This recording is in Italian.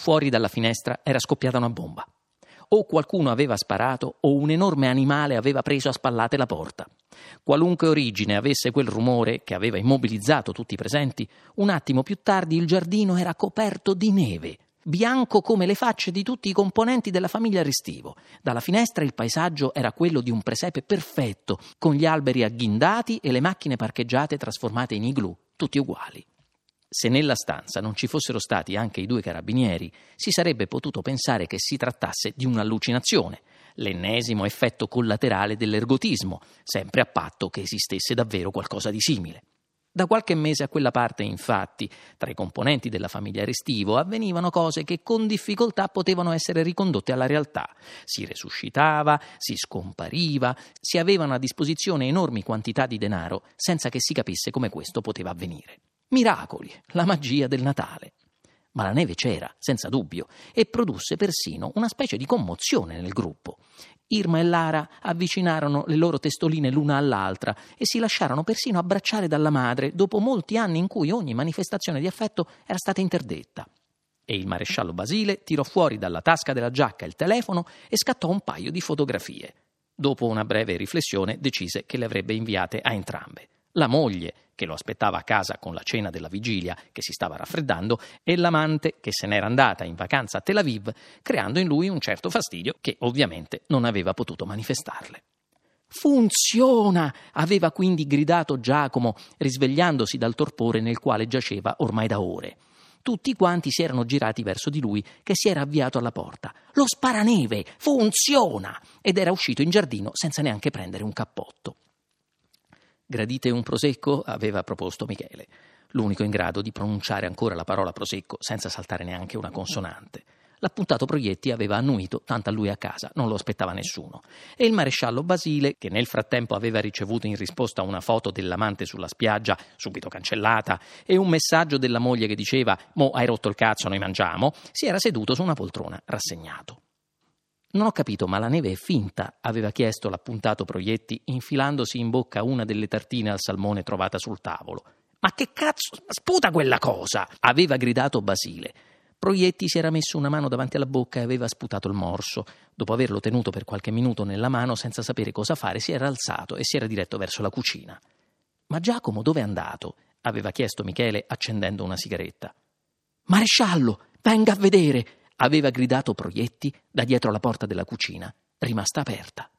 fuori dalla finestra era scoppiata una bomba. O qualcuno aveva sparato o un enorme animale aveva preso a spallate la porta. Qualunque origine avesse quel rumore che aveva immobilizzato tutti i presenti, un attimo più tardi il giardino era coperto di neve, bianco come le facce di tutti i componenti della famiglia Restivo. Dalla finestra il paesaggio era quello di un presepe perfetto, con gli alberi agghindati e le macchine parcheggiate trasformate in igloo, tutti uguali. Se nella stanza non ci fossero stati anche i due carabinieri, si sarebbe potuto pensare che si trattasse di un'allucinazione, l'ennesimo effetto collaterale dell'ergotismo, sempre a patto che esistesse davvero qualcosa di simile. Da qualche mese a quella parte, infatti, tra i componenti della famiglia Restivo avvenivano cose che con difficoltà potevano essere ricondotte alla realtà. Si resuscitava, si scompariva, si avevano a disposizione enormi quantità di denaro senza che si capisse come questo poteva avvenire. Miracoli, la magia del Natale. Ma la neve c'era, senza dubbio, e produsse persino una specie di commozione nel gruppo. Irma e Lara avvicinarono le loro testoline l'una all'altra e si lasciarono persino abbracciare dalla madre dopo molti anni in cui ogni manifestazione di affetto era stata interdetta. E il maresciallo Basile tirò fuori dalla tasca della giacca il telefono e scattò un paio di fotografie. Dopo una breve riflessione decise che le avrebbe inviate a entrambe. La moglie, che lo aspettava a casa con la cena della vigilia che si stava raffreddando, e l'amante che se n'era andata in vacanza a Tel Aviv, creando in lui un certo fastidio che ovviamente non aveva potuto manifestarle. Funziona! aveva quindi gridato Giacomo, risvegliandosi dal torpore nel quale giaceva ormai da ore. Tutti quanti si erano girati verso di lui, che si era avviato alla porta. Lo sparaneve! Funziona! Ed era uscito in giardino senza neanche prendere un cappotto. Gradite un prosecco? aveva proposto Michele, l'unico in grado di pronunciare ancora la parola prosecco senza saltare neanche una consonante. L'appuntato Proietti aveva annuito, tanto a lui a casa, non lo aspettava nessuno. E il maresciallo Basile, che nel frattempo aveva ricevuto in risposta una foto dell'amante sulla spiaggia, subito cancellata, e un messaggio della moglie che diceva Mo hai rotto il cazzo, noi mangiamo, si era seduto su una poltrona, rassegnato. Non ho capito, ma la neve è finta, aveva chiesto l'appuntato Proietti, infilandosi in bocca una delle tartine al salmone trovata sul tavolo. Ma che cazzo, sputa quella cosa! aveva gridato Basile. Proietti si era messo una mano davanti alla bocca e aveva sputato il morso. Dopo averlo tenuto per qualche minuto nella mano senza sapere cosa fare, si era alzato e si era diretto verso la cucina. Ma Giacomo dove è andato? aveva chiesto Michele accendendo una sigaretta. Maresciallo, venga a vedere! Aveva gridato Proietti da dietro la porta della cucina, rimasta aperta.